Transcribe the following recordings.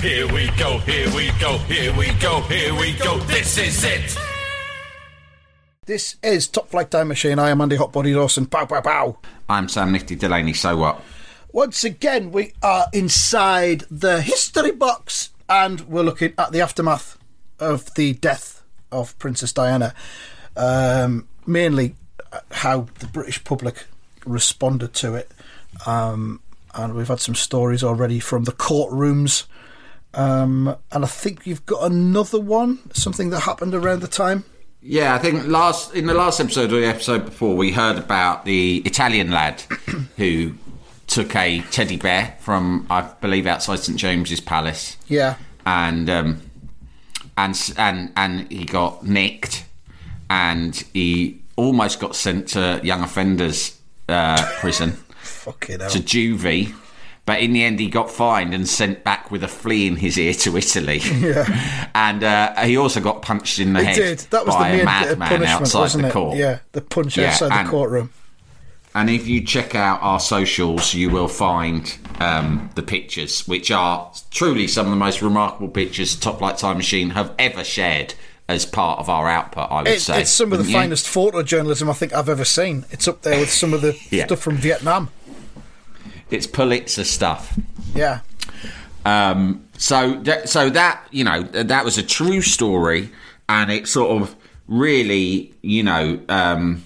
Here we go, here we go, here we go, here we go. This is it. This is Top Flight Time Machine. I am Andy Hotbody Dawson. Pow, pow, pow. I'm Sam Nifty Delaney, so what? Once again, we are inside the history box and we're looking at the aftermath of the death of Princess Diana. Um, mainly uh, how the British public responded to it. Um, and we've had some stories already from the courtrooms. Um, and I think you've got another one, something that happened around the time. Yeah, I think last in the last episode or the episode before, we heard about the Italian lad who took a teddy bear from, I believe, outside St James's Palace, Yeah. and um, and and and he got nicked, and he almost got sent to young offenders uh, prison Fucking hell. to juvie. But in the end, he got fined and sent back with a flea in his ear to Italy. Yeah. and uh, he also got punched in the It head did. That was by the a main madman punishment, outside wasn't the it? court. Yeah, the punch Yeah, outside and- the courtroom. And if you check out our socials, you will find um, the pictures, which are truly some of the most remarkable pictures Top Flight Time Machine have ever shared as part of our output. I would It, say it's some of the you? finest photojournalism I think I've ever seen. It's up there with some of the Yeah. stuff from Vietnam. It's Pulitzer stuff. Yeah. Um, so, that, so that you know, that was a true story, and it sort of really, you know, um,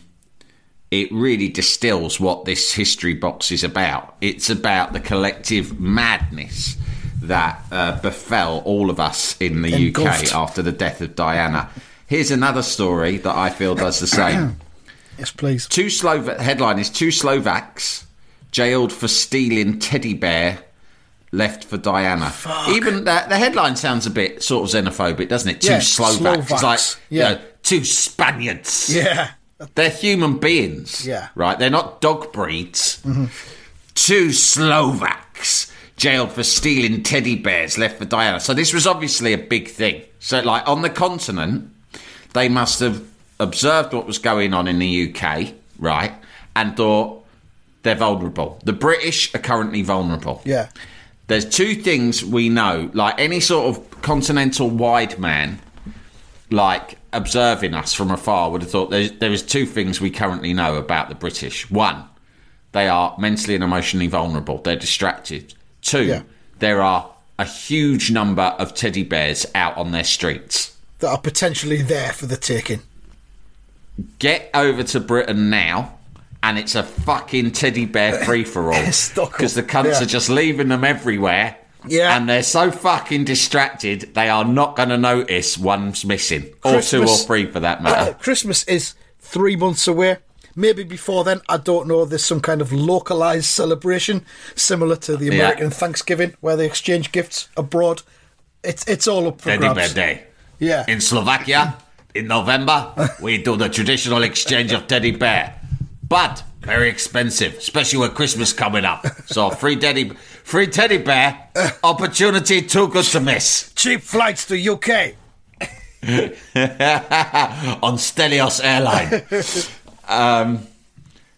it really distills what this history box is about. It's about the collective madness that uh, befell all of us in the Engulfed. UK after the death of Diana. Here's another story that I feel does the same. Yes, please. Two Slova- headline is two Slovaks jailed for stealing teddy bear left for Diana. Even that the headline sounds a bit sort of xenophobic, doesn't it? Two Yeah, Slovaks. It's like Slovaks. you Yeah. know, two Spaniards. Yeah. They're human beings. Yeah. Mm-hmm. Right? They're not dog breeds. Two Slovaks jailed for stealing teddy bears left for Diana. So this was obviously a big thing. So like on the continent, they must have observed what was going on in the UK, right? And thought they're vulnerable. The British are currently vulnerable. Yeah. There's two things we know, like any sort of continental wide man, like observing us from afar, would have thought there's, there is two things we currently know about the British. One, they are mentally and emotionally vulnerable. They're distracted. Two, Yeah. there are a huge number of teddy bears out on their streets. That are potentially there for the taking. Get over to Britain now. And it's a fucking teddy bear free for all. Because the cunts Yeah. are just leaving them everywhere. Yeah. And they're so fucking distracted, they are not going to notice one's missing. Or two or three for that Uh, matter. Christmas is three months away. Maybe before then, I don't know. There's some kind of localized celebration similar to the Yeah. American Thanksgiving where they exchange gifts abroad. It's it's all up for Teddy bear day. Yeah. In Slovakia, in November, we do the traditional exchange of teddy bear. But very expensive, especially with Christmas coming up. So free teddy, free teddy bear, opportunity too good to miss. Cheap flights to UK. on Stelios Airline. um,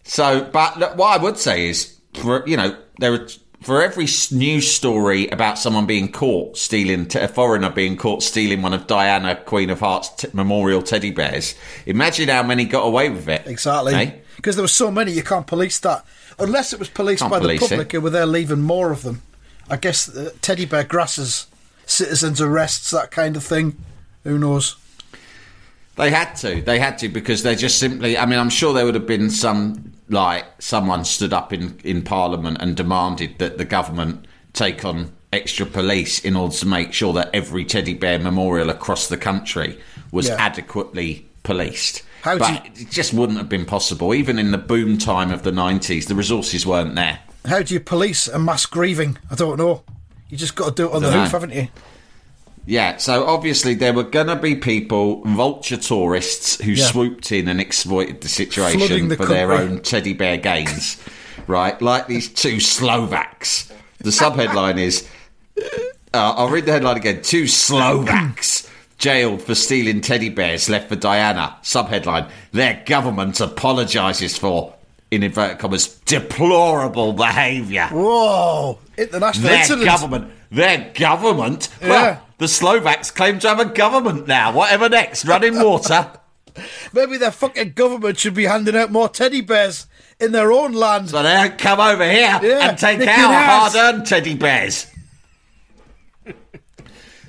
so, but look, what I would say is, for you know, there are for every news story about someone being caught stealing, a foreigner being caught stealing one of Diana, Queen of Hearts t- memorial teddy bears. Imagine how many got away with it. Exactly. eh? Because there were so many, you can't police that. Unless it was policed Can't by police the public it. who were there leaving more of them. I guess uh, teddy bear grasses, citizens arrests, that kind of thing. Who knows? They had to. They had to because they just simply. I mean, I'm sure there would have been some like someone stood up in in Parliament and demanded that the government take on extra police in order to make sure that every teddy bear memorial across the country was Yeah. adequately policed. How but it just wouldn't have been possible. Even in the boom time of the 90s, the resources weren't there. How do you police a mass grieving? I don't know. You just got to do it on the hoof, haven't you? Yeah, so obviously there were going to be people, vulture tourists, who Yeah. swooped in and exploited the situation the for their own teddy bear gains, right? Like these two Slovaks. The subheadline is uh, I'll read the headline again. Two Slovaks jailed for stealing teddy bears left for Diana. Subheadline Their government apologises for, in inverted commas, deplorable behaviour. Whoa! International Their incident. government. Their government? Yeah. Well, the Slovaks claim to have a government now. Whatever next? Running water? Maybe their fucking government should be handing out more teddy bears in their own land. so they don't come over here Yeah, and take our ours. hard-earned teddy bears.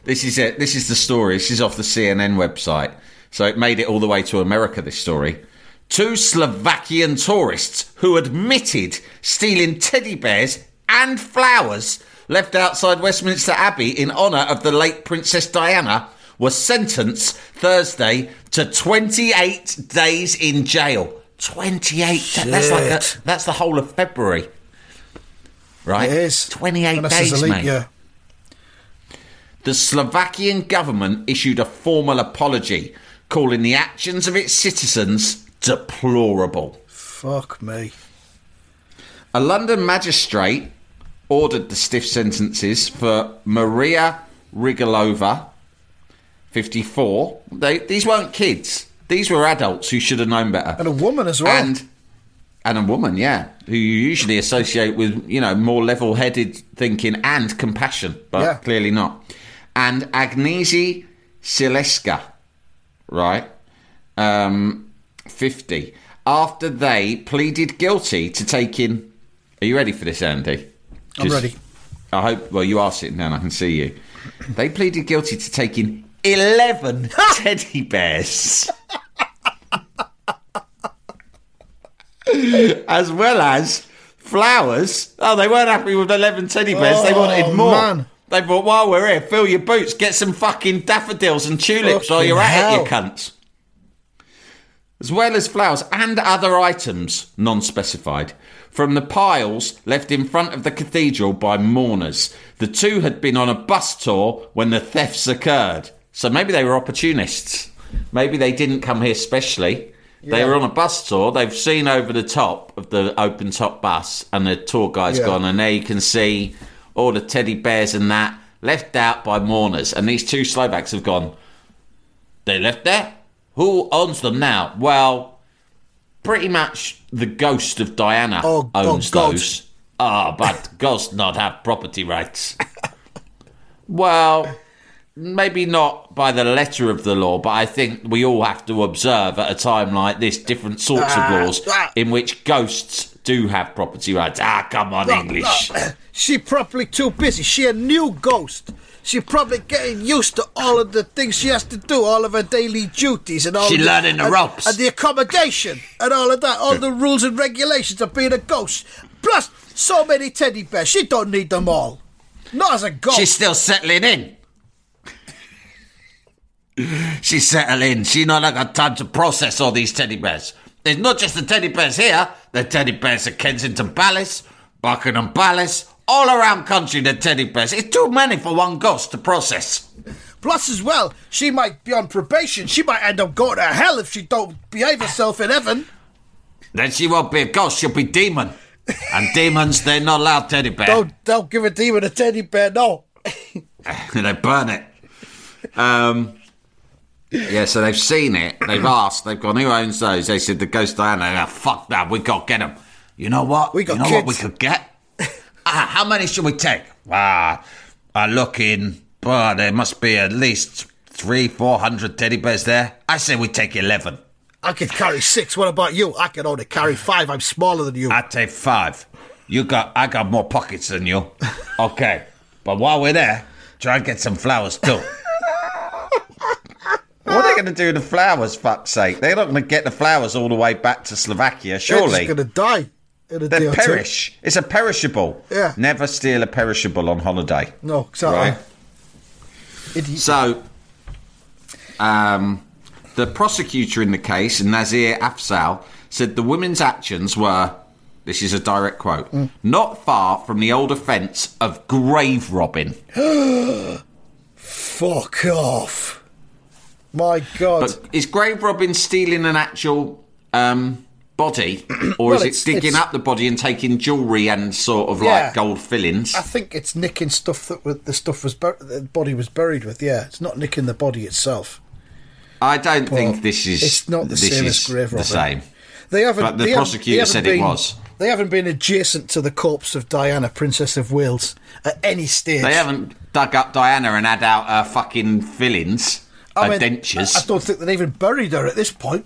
this is it. This is the story. This is off the CNN website. So it made it all the way to America. This story. Two Slovakian tourists who admitted stealing teddy bears and flowers left outside Westminster Abbey in honour of the late Princess Diana was sentenced Thursday to 28 days in jail. 28 days. That's like a, that's the whole of February. Right? It is. 28 And days, elite, mate. Yeah. The Slovakian government issued a formal apology, calling the actions of its citizens deplorable. Fuck me. A London magistrate ordered the stiff sentences for Maria Rigolova, 54. They, these weren't kids. These were adults who should have known better. And a woman as well. And and a woman, yeah, who you usually associate with, you know, more level-headed thinking and compassion, but Yeah. clearly not. And Agnesi Sileska, right, um, fifty. After they pleaded guilty to taking, are you ready for this, Andy? I'm ready. I hope. Well, you are sitting down. I can see you. They pleaded guilty to taking eleven teddy bears. as well as flowers. Oh, they weren't happy with 11 teddy bears. they Oh, wanted more. man. They thought, while we're here, fill your boots, get some fucking daffodils and tulips while you're at it, you cunts. As well as flowers and other items, non specified, from the piles left in front of the cathedral by mourners. The two had been on a bus tour when the thefts occurred. So maybe they were opportunists. Maybe they didn't come here specially. They were on a bus tour. They've seen over the top of the open top bus, and the tour guide's Yeah. gone, and there you can see all the teddy bears and that left out by mourners. And these two Slovaks have gone, they left there? Who owns them now? Well, pretty much the ghost of Diana Oh, oh, owns God. those. Ah, but ghosts not have property rights. well, maybe not by the letter of the law, but I think we all have to observe at a time like this different sorts of laws ah. in which ghosts do have property rights. Ah, come on, English. She probably too busy. She a new ghost. She probably getting used to all of the things she has to do, all of her daily duties and all. She of the, learning the ropes. and the accommodation and all of that, all the rules and regulations of being a ghost. Plus, so many teddy bears. She don't need them all. Not as a ghost. She's still settling in. She's settling. She not like got time to process all these teddy bears. There's not just the teddy bears here. The teddy bears at Kensington Palace, Buckingham Palace, all around country. The teddy bears. It's too many for one ghost to process. Plus, as well, she might be on probation. She might end up going to hell if she don't behave herself in heaven. Then she won't be a ghost. She'll be demon. And demons, they're not allowed teddy bear. Don't don't give a demon a teddy bear. No. they burn it. Um, yeah, so they've seen it. They've asked. They've gone, who owns those? They said the Ghost Diana. They go, fuck that. We got to get them. You know what? We got you know what we could get? Ah, how many should we take? Ah, I look in. But there must be at least three, four hundred teddy bears there. I say we take eleven. I can carry six. What about you? I can only carry five. I'm smaller than you. I take five. You got, I got more pockets than you. Okay. But while we're there, try and get some flowers too. what are they going to do with the flowers, fuck's sake? They're not going to get the flowers all the way back to Slovakia, surely. They're just going to die. In a They perish. It's a perishable. Yeah. Never steal a perishable on holiday. No, exactly. Right? So, um, the prosecutor in the case, Nazir Afzal, said the women's actions were, this is a direct quote, Mm. not far from the old offence of grave robbing. Fuck off. My God. But is grave robbing stealing an actual um, body, or Well, is it digging it's- up the body and taking jewellery and sort of Yeah. like gold fillings? I think it's nicking stuff that the stuff was bur- the body was buried with. Yeah, it's not nicking the body itself. I don't Well, think this is. it's not the this same is as grave the robbing. same. They haven't. But the they prosecutor said it been- was. They haven't been adjacent to the corpse of Diana, Princess of Wales, at any stage. They haven't dug up Diana and had out her fucking fillings, I her mean, dentures. I, I don't think they've even buried her at this point.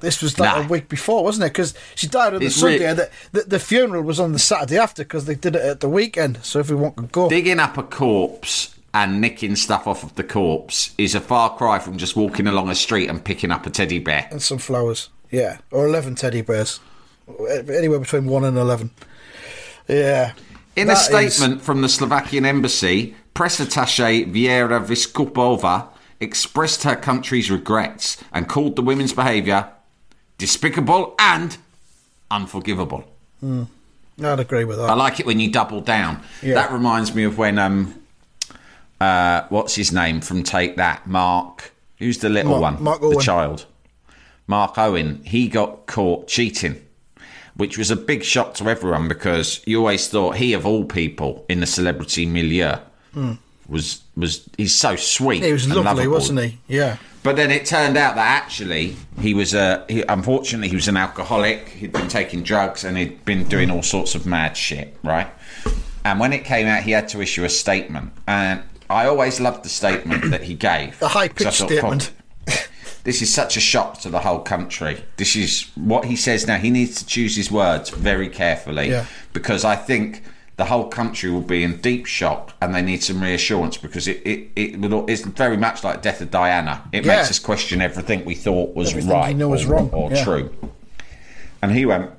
This was like Nah. a week before, wasn't it? Because she died on the It's Sunday, re- and the, the, the funeral was on the Saturday after because they did it at the weekend, so everyone could go. Digging up a corpse and nicking stuff off of the corpse is a far cry from just walking along a street and picking up a teddy bear. and some flowers. Yeah, or eleven teddy bears, anywhere between one and eleven. Yeah. In a That is- statement from the Slovakian embassy, press attaché Viera Viskupova expressed her country's regrets and called the women's behaviour despicable and unforgivable. I'd agree with that. I like it when you double down. Yeah. That reminds me of when um uh what's his name from Take That? Mark who's the little Mark- one? Mark the child. Mark Owen, he got caught cheating. Which was a big shock to everyone because you always thought he of all people in the celebrity milieu was was he's so sweet. He was lovely, lovable. wasn't he? Yeah. But then it turned out that actually he was a. He, unfortunately, he was an alcoholic. He'd been taking drugs and he'd been doing all sorts of mad shit, right? And when it came out, he had to issue a statement. And I always loved the statement that he gave. The high pitched statement. This is such a shock to the whole country. This is what he says now. He needs to choose his words very carefully Yeah. because I think the whole country will be in deep shock and they need some reassurance because it, it, it will, it's very much like death of Diana. It Yeah. makes us question everything we thought was Everything right know or, is wrong, or yeah. true. And he went,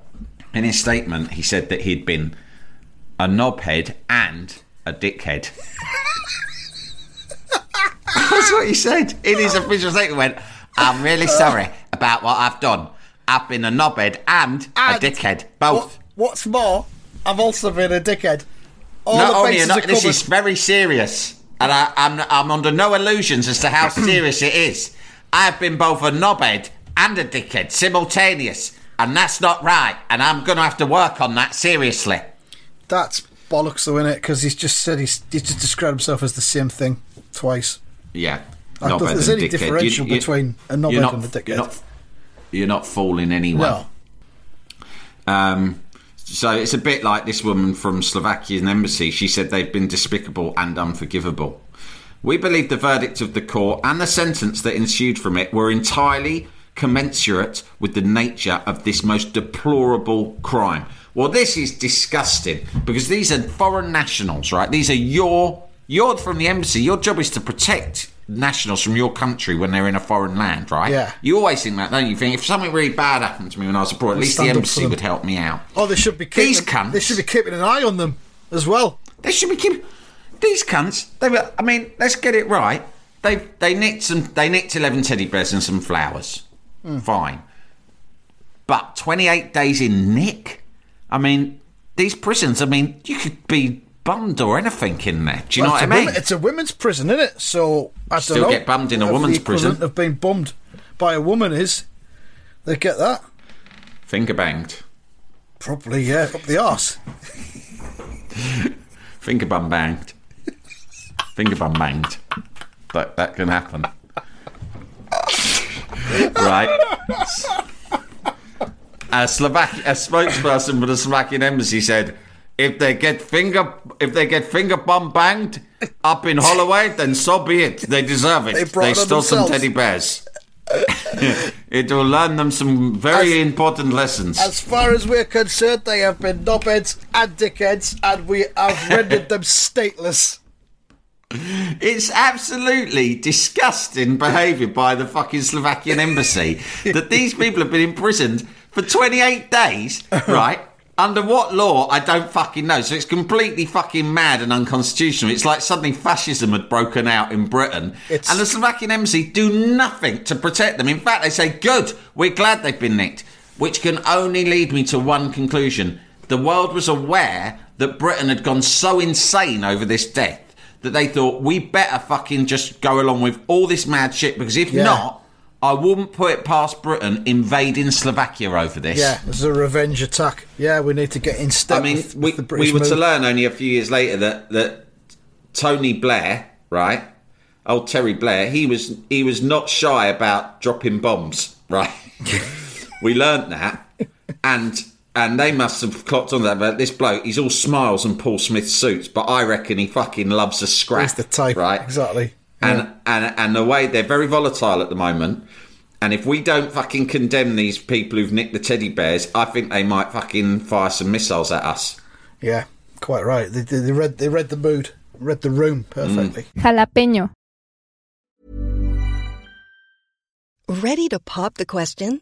in his statement, he said that he'd been a knobhead and a dickhead. That's what he said in his official statement. He Went, I'm really sorry about what I've done. I've been a knobhead and, And a dickhead, both. What, what's more, I've also been a dickhead. All Not only, not, this is very serious, and I, I'm, I'm under no illusions as to how serious it is. I've been both a knobhead and a dickhead simultaneous, and that's not right. And I'm going to have to work on that seriously. That's bollocks, though, isn't it? Because he's just said he's, he's just described himself as the same thing twice. Yeah, I don't think there's any differential between a knobhead not- and a dickhead. You're not, you're not fooling anyone. No. Um, so it's a bit like this woman from Slovakian embassy. She said they've been despicable and unforgivable. We believe the verdict of the court and the sentence that ensued from it were entirely commensurate with the nature of this most deplorable crime. Well, this is disgusting because these are foreign nationals, right? These are your you're from the embassy. Your job is to protect nationals from your country when they're in a foreign land, right? Yeah. You always think that, don't you? Think if something really bad happened to me when I was abroad, at least the stand up for embassy would help me out. Oh, they should be keeping, These cunts. They should be keeping an eye on them as well. They should be keeping these cunts. They were. I mean, let's get it right. They they nicked some. They nicked eleven teddy bears and some flowers. Hmm. Fine. But twenty eight days in Nick. I mean, these prisons. I mean, you could be bummed or anything in there. Do you Well, know what I mean? women- it's a women's prison, isn't it? So I Still don't know. get bummed in a woman's prison. Of being bummed by a woman is they get that Finger banged. probably yeah up the arse. Finger bum banged. Finger bum banged. That that can happen. right. A Slovak a spokesperson for the Slovakian embassy said if they get finger if they get finger bum banged up in Holloway, then so be it. They deserve it. They They, brought it on stole some teddy bears. It will learn them some very important lessons. As far as we're concerned, they have been knobheads and dickheads, and we have rendered them stateless. It's absolutely disgusting behaviour by the fucking Slovakian embassy that these people have been imprisoned for 28 days, right? Under what law? I don't fucking know. So it's completely fucking mad and unconstitutional. It's like suddenly fascism had broken out in Britain. It's- And the Slovakian embassy do nothing to protect them. In fact, they say, good, we're glad they've been nicked. Which can only lead me to one conclusion. The world was aware that Britain had gone so insane over this death that they thought we better fucking just go along with all this mad shit because if Yeah. not, I wouldn't put it past Britain invading Slovakia over this. Yeah, this is a revenge attack. Yeah, we need to get in step I mean, with, we, with the British we were to learn only a few years later that that Tony Blair, right, old Terry Blair, he was he was not shy about dropping bombs, right. we learnt that, and and they must have clocked on that. But this bloke, he's all smiles and Paul Smith suits, but I reckon he fucking loves a scrap. He's the type, right? exactly. And Yeah. and and the way they're very volatile at the moment. And if we don't fucking condemn these people who've nicked the teddy bears, I think they might fucking fire some missiles at us. Yeah, quite right. They, they, they read they read the mood, read the room perfectly. Mm. Jalapeño. Ready to pop the question?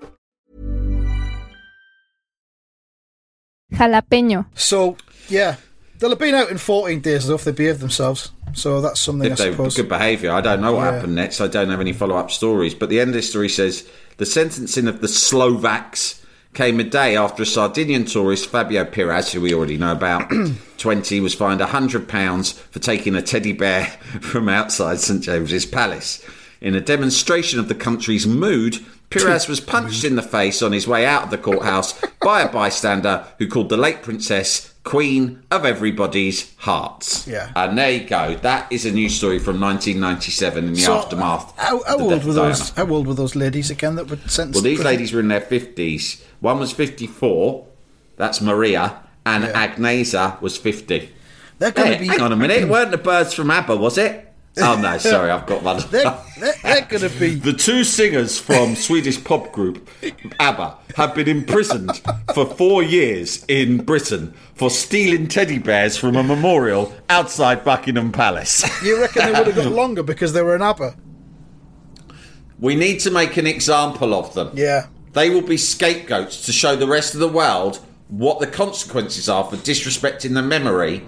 Jalapeño. So yeah, they'll have been out in 14 days though if they behave themselves. So that's something I they suppose. good behaviour. I don't know what Yeah. happened next. I don't have any follow up stories. But the end of the story says the sentencing of the Slovaks came a day after a Sardinian tourist, Fabio Piras, who we already know about, 20, was fined £100 for taking a teddy bear from outside St James's Palace. In a demonstration of the country's mood, Piras was punched in the face on his way out of the courthouse by a bystander who called the late princess Queen of Everybody's Hearts. Yeah. And there you go. That is a news story from 1997 in the So, aftermath. Uh, how, how the old were those? How old were those ladies again that were sentenced? Well, these ladies were in their 50s. One was 54. That's Maria. And Agnesa was 50. They're going to be. hang on a minute. It weren't the birds from ABBA, was it? Oh, no. Sorry, I've got one. They're, they're, they're going to be. The two singers from Swedish pop group ABBA have been imprisoned for four years in Britain for stealing teddy bears from a memorial outside Buckingham Palace. You reckon they would have got longer because they were an ABBA? We need to make an example of them. Yeah. They will be scapegoats to show the rest of the world what the consequences are for disrespecting the memory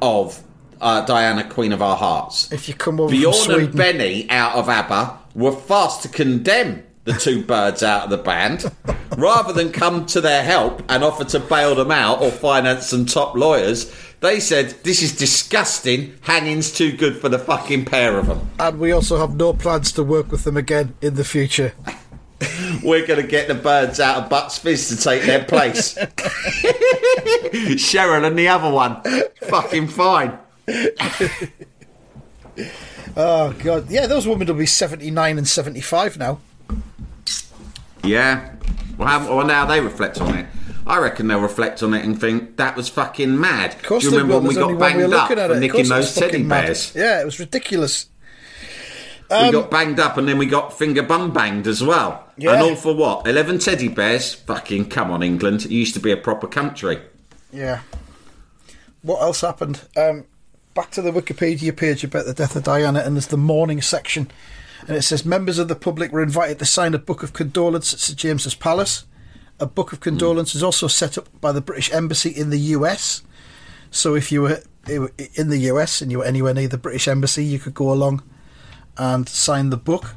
of uh, Diana, Queen of Our Hearts. If you come over Bjorn from and Benny out of ABBA were fast to condemn the two birds out of the band rather than come to their help and offer to bail them out or finance some top lawyers. They said, This is disgusting. Hanging's too good for the fucking pair of them. And we also have no plans to work with them again in the future. We're going to get the birds out of Bucks Fizz to take their place. Cheryl and the other one. Fucking fine. Oh, God. Yeah, those women will be 79 and 75 now. Yeah. Well, how, well, now they reflect on it. I reckon they'll reflect on it and think that was fucking mad. Of course Do you remember when we got only one way banged of up for. Nicking those teddy fucking mad. bears? Yeah, it was ridiculous. we got banged up and then we got finger bum banged as well. Yeah. And all for what? 11 teddy bears? Fucking come on, England. It used to be a proper country. Yeah. What else happened? Um, back to the Wikipedia page about the death of Diana, and there's the mourning section. And it says members of the public were invited to sign a book of condolence at St James's Palace. A book of condolence is also set up by the British Embassy in the US. So if you were in the US and you were anywhere near the British Embassy, you could go along and sign the book.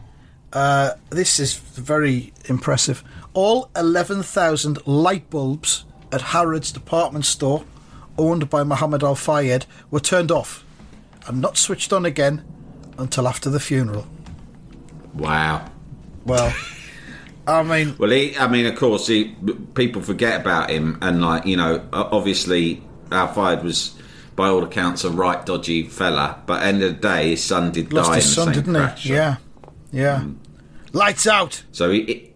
Uh, this is very impressive. All 11,000 light bulbs at Harrods department store, owned by Muhammad Al Fayed, were turned off and not switched on again until after the funeral. Wow. Well, I mean, Well, he, I mean, of course, he, people forget about him, and like you know, obviously, Al Fayed was, by all accounts, a right dodgy fella. But end of the day, his son did lost die his in the son, same didn't crash. he? Yeah, yeah. Mm. Lights out So he,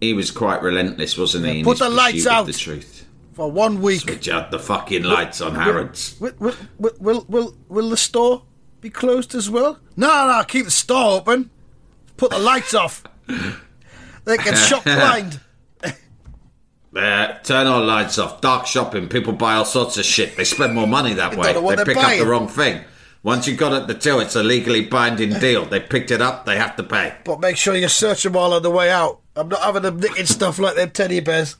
he was quite relentless, wasn't he? in Put the lights out. The truth. For one week. Switch out the fucking lights on Harrods. Will, will, will, will, will, will the store be closed as well? No, no, keep the store open. Put the lights off. They get shop blind. Turn all lights off. Dark shopping. People buy all sorts of shit. They spend more money that way. don't know what They pick up the wrong thing. Once you've got it the till, it's a legally binding deal. They picked it up. They have to pay. But make sure you search them all on the way out. I'm not having them nicking stuff like them teddy bears.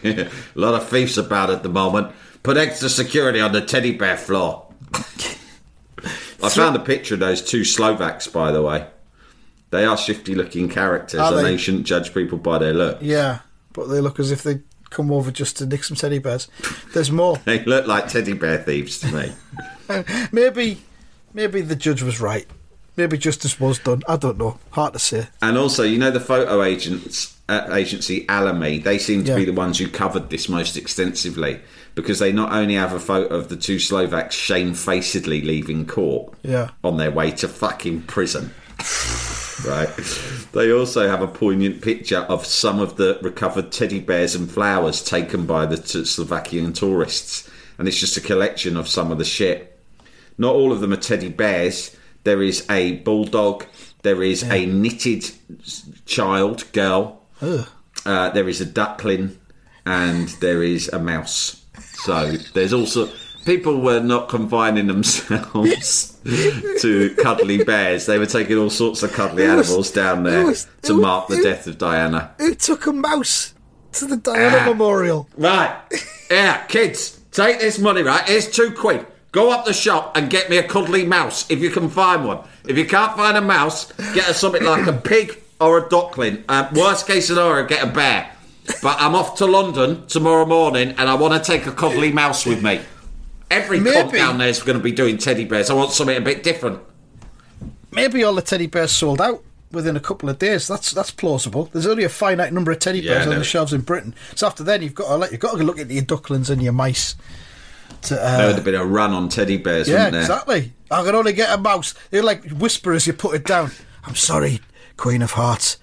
a lot of thieves about at the moment. Put extra security on the teddy bear floor. I found a picture of those two Slovaks, by the way. They are shifty looking characters, Are and they? they shouldn't judge people by their look. Yeah, but they look as if they come over just to nick some teddy bears. There's more. They look like teddy bear thieves to me. maybe, maybe the judge was right. Maybe justice was done. I don't know. Hard to say. And also, you know, the photo agents Uh, agency Alamy, they seem to Yeah. be the ones who covered this most extensively because they not only have a photo of the two Slovaks shamefacedly leaving court Yeah. on their way to fucking prison. right. They also have a poignant picture of some of the recovered teddy bears and flowers taken by the t- Slovakian tourists. And it's just a collection of some of the shit. Not all of them are teddy bears. There is a bulldog. There is a knitted child, girl. Uh, there is a duckling, and there is a mouse. So there's also people were not confining themselves to cuddly bears. They were taking all sorts of cuddly Who was- animals down who there was- to who- mark the who- death of Diana. Who took a mouse to the Diana Ah. Memorial? Right. Yeah, kids, take this money, right? Here's two quid. Go up the shop and get me a cuddly mouse if you can find one. If you can't find a mouse, get us something like a pig or a duckling. Uh, worst case scenario, get a bear. But I'm off to London tomorrow morning and I want to take a cuddly mouse with me. Every Maybe. down there's going to be doing teddy bears. I want something a bit different. Maybe all the teddy bears sold out within a couple of days. That's that's plausible. There's only a finite number of teddy Yeah, bears on the shelves in Britain. So after then, you've got to let you've got to look at your ducklings and your mice. To, There uh, would have been a run on teddy bears, yeah, wouldn't there? exactly. I can only get a mouse. They like whisper as you put it down. I'm sorry, Queen of Hearts.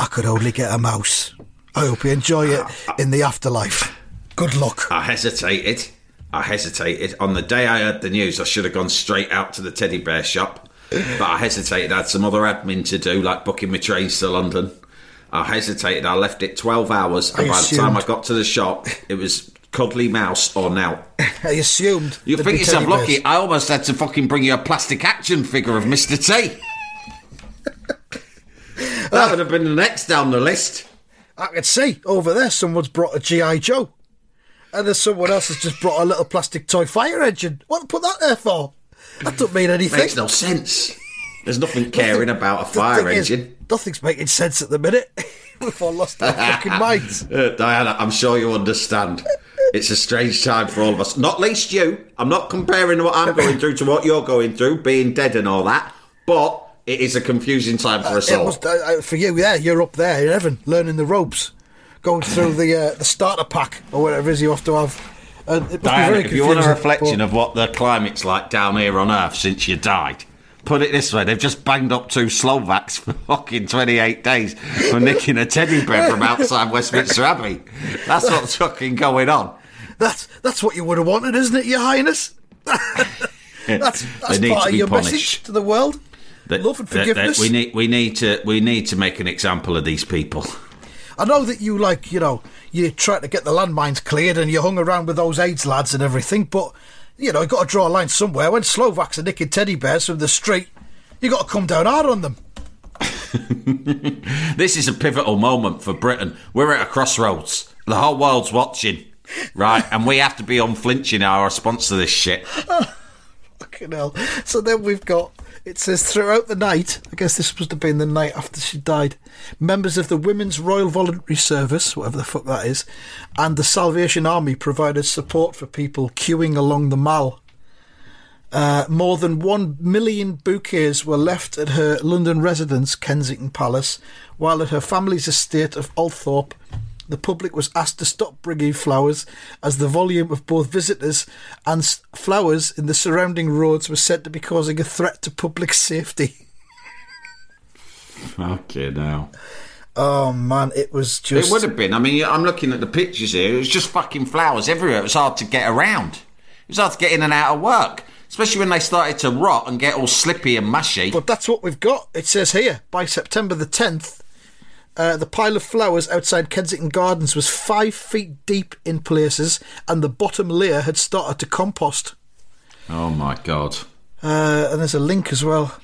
I could only get a mouse. I hope you enjoy it ah. in the afterlife. Good luck. I hesitated. I hesitated. On the day I heard the news, I should have gone straight out to the teddy bear shop. But I hesitated. I had some other admin to do, like booking my trains to London. I hesitated. I left it 12 hours. And I by the time I got to the shop, it was cuddly mouse or now. I assumed. You think yourself lucky? I almost had to fucking bring you a plastic action figure of Mr. T. that would have been the next down the list. I can see over there someone's brought a GI Joe, and there's someone else has just brought a little plastic toy fire engine. What to put that there for? That don't mean anything. Makes no sense. There's nothing caring about a fire thing is, engine. nothing's making sense at the minute. We've all lost our fucking minds. Uh, Diana, I'm sure you understand. It's a strange time for all of us. Not least you. I'm not comparing what I'm going through to what you're going through, being dead and all that. But it is a confusing time for us It all. was, uh, uh, for you, yeah, you're up there in heaven, learning the ropes, going through the uh, the starter pack or whatever it is you have to have. And it must be Diana, very if you want a reflection but- of what the climate's like down here on Earth since you died, put it this way: they've just banged up two Slovaks for fucking 28 days for nicking a teddy bear from outside Westminster Abbey. That's what's fucking going on. that's that's what you would have wanted, isn't it, Your Highness? that's that's part of your punished. message to the world. That- Love and that- that forgiveness. we need, we need to, we need to make an example of these people. I know that you like, you know, you tried to get the landmines cleared and you hung around with those AIDS lads and everything, but you know, you got to draw a line somewhere. When Slovaks are nicking teddy bears from the street, You got to come down hard on them. This is a pivotal moment for Britain. We're at a crossroads. The whole world's watching, right? and we have to be unflinching in our response to this shit. Fucking hell. So then we've got. It says throughout the night, I guess this must have been the night after she died, members of the Women's Royal Voluntary Service, whatever the fuck that is, and the Salvation Army provided support for people queuing along the Mall. Uh, more than one million bouquets were left at her London residence, Kensington Palace, while at her family's estate of Althorp, the public was asked to stop bringing flowers as the volume of both visitors and flowers in the surrounding roads was said to be causing a threat to public safety. Okay, now. Oh man, it was just. It would have been. I mean, I'm looking at the pictures here. It was just fucking flowers everywhere. It was hard to get around. It was hard to get in and out of work, especially when they started to rot and get all slippy and mushy. But that's what we've got. It says here by September the 10th, uh, the pile of flowers outside Kensington Gardens was five feet deep in places, and the bottom layer had started to compost. Oh my god. Uh, and there's a link as well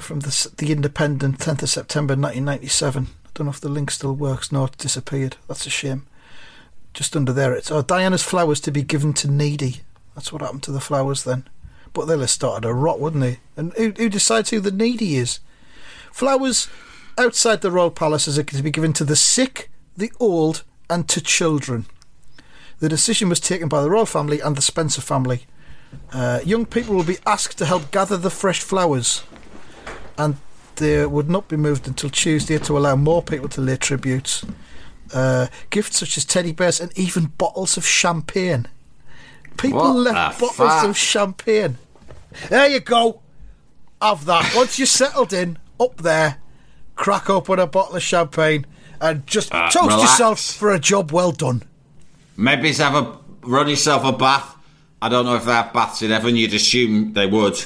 from the, the Independent, 10th of September 1997. I don't know if the link still works. No, it's disappeared. That's a shame. Just under there, it's oh, Diana's flowers to be given to needy. That's what happened to the flowers then. But they'll have started to rot, wouldn't they? And who, who decides who the needy is? Flowers outside the royal palaces are to be given to the sick, the old, and to children. The decision was taken by the royal family and the Spencer family. Uh, young people will be asked to help gather the fresh flowers, and they would not be moved until Tuesday to allow more people to lay tributes. Uh, gifts such as teddy bears and even bottles of champagne. People What left bottles fuck? of champagne. There you go. Have that. Once you're settled in, up there, crack open a bottle of champagne and just Uh, toast relax. yourself for a job well done. Maybe have a run yourself a bath. I don't know if they have baths in heaven. You'd assume they would,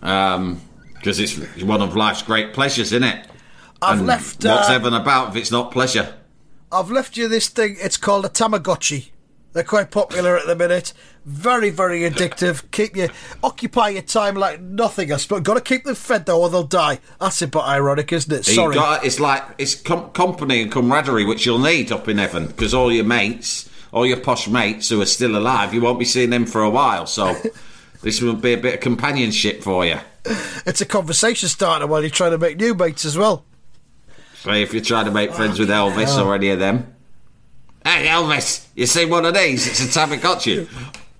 because it's one of life's great pleasures, isn't it? I've And left. What's uh, heaven about if it's not pleasure? I've left you this thing. It's called a Tamagotchi. They're quite popular at the minute. Very, very addictive. Keep you occupy your time like nothing else. But got to keep them fed though, or they'll die. That's a bit ironic, isn't it? Sorry. got, it's like it's com- company and camaraderie which you'll need up in heaven because all your mates, all your posh mates who are still alive, you won't be seeing them for a while. So this will be a bit of companionship for you. It's a conversation starter while you're trying to make new mates as well. So if you're trying to make friends with Elvis or oh. any of them, hey Elvis, you see one of these? It's a Tamagotchi.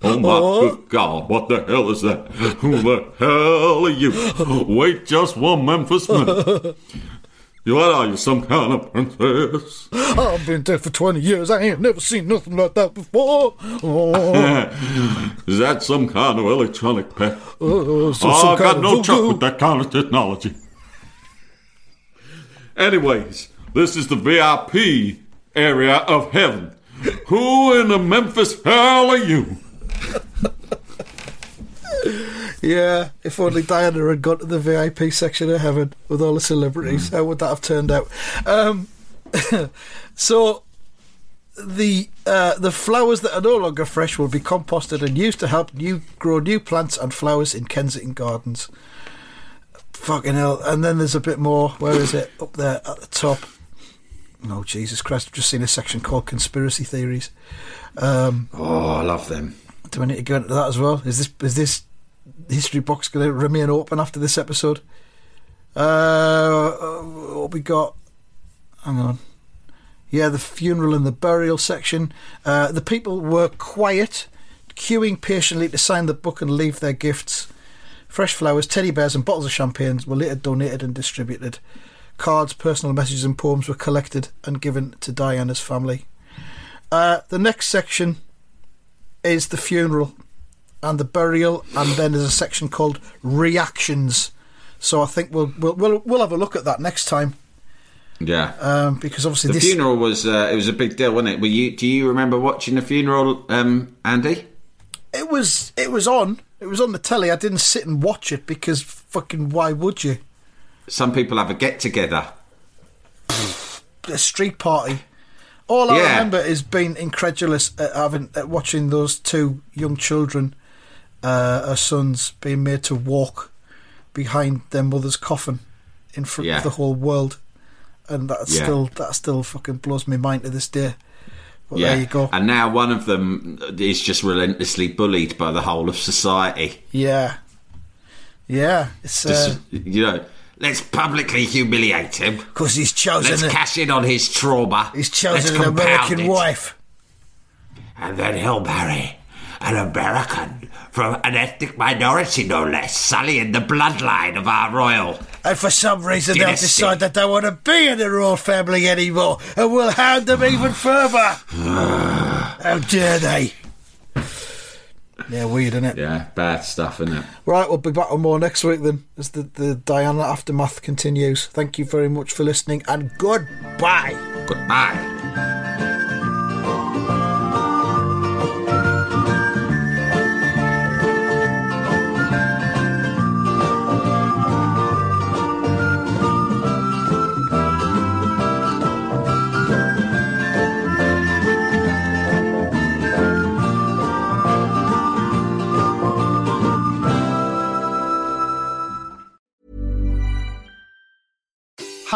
Oh my good God! What the hell is that? Who the hell are you? Wait just one Memphis minute. You what are you, some kind of princess? I've been dead for 20 years. I ain't never seen nothing like that before. Oh, Is that some kind of electronic pet? oh, so- oh, some ah, I got no of truck with that kind of technology. Anyways, this is the VIP area of heaven. Who in the Memphis hell are you? Yeah, if only Diana had gone to the VIP section of heaven with all the celebrities, how would that have turned out? Um, so the uh, the flowers that are no longer fresh will be composted and used to help new grow new plants and flowers in Kensington Gardens. Fucking hell! And then there's a bit more. Where is it? Up there at the top. Oh Jesus Christ! I've just seen a section called conspiracy theories. Um, Oh, I love them. do I need to go into that as well? Is this is this history box going to remain open after this episode? Uh, what we got? Hang on. Yeah, the funeral and the burial section. Uh, the people were quiet, queuing patiently to sign the book and leave their gifts. Fresh flowers, teddy bears, and bottles of champagne were later donated and distributed. Cards, personal messages, and poems were collected and given to Diana's family. Uh, the next section is the funeral and the burial, and then there's a section called reactions. So I think we'll we'll we'll, we'll have a look at that next time Yeah. um, because obviously the this funeral was uh, it was a big deal, wasn't it? Were you? Do you remember watching the funeral, um, Andy? it was it was on it was on the telly. I didn't sit and watch it because fucking why would you? Some people have a get together. A street party. All I Yeah. remember is being incredulous at having at watching those two young children uh, her sons being made to walk behind their mother's coffin in front Yeah. of the whole world, and that Yeah. still that still fucking blows my mind to this day. But yeah. there you go. And now one of them is just relentlessly bullied by the whole of society. yeah, yeah. It's Just, uh, you know, let's publicly humiliate him. because he's chosen Let's a, cash in on his trauma. he's Let's chosen an compound American it. wife. And then he'll marry an American from an ethnic minority, no less, sullying the bloodline of our royal. And for some reason, they'll decide that they don't want to be in the royal family anymore, and we'll hound them even further. How dare they? Yeah, weird, isn't it? Yeah, bad stuff, isn't it? Right, we'll be back on more next week then, as the, the Diana aftermath continues. Thank you very much for listening, and goodbye. Goodbye.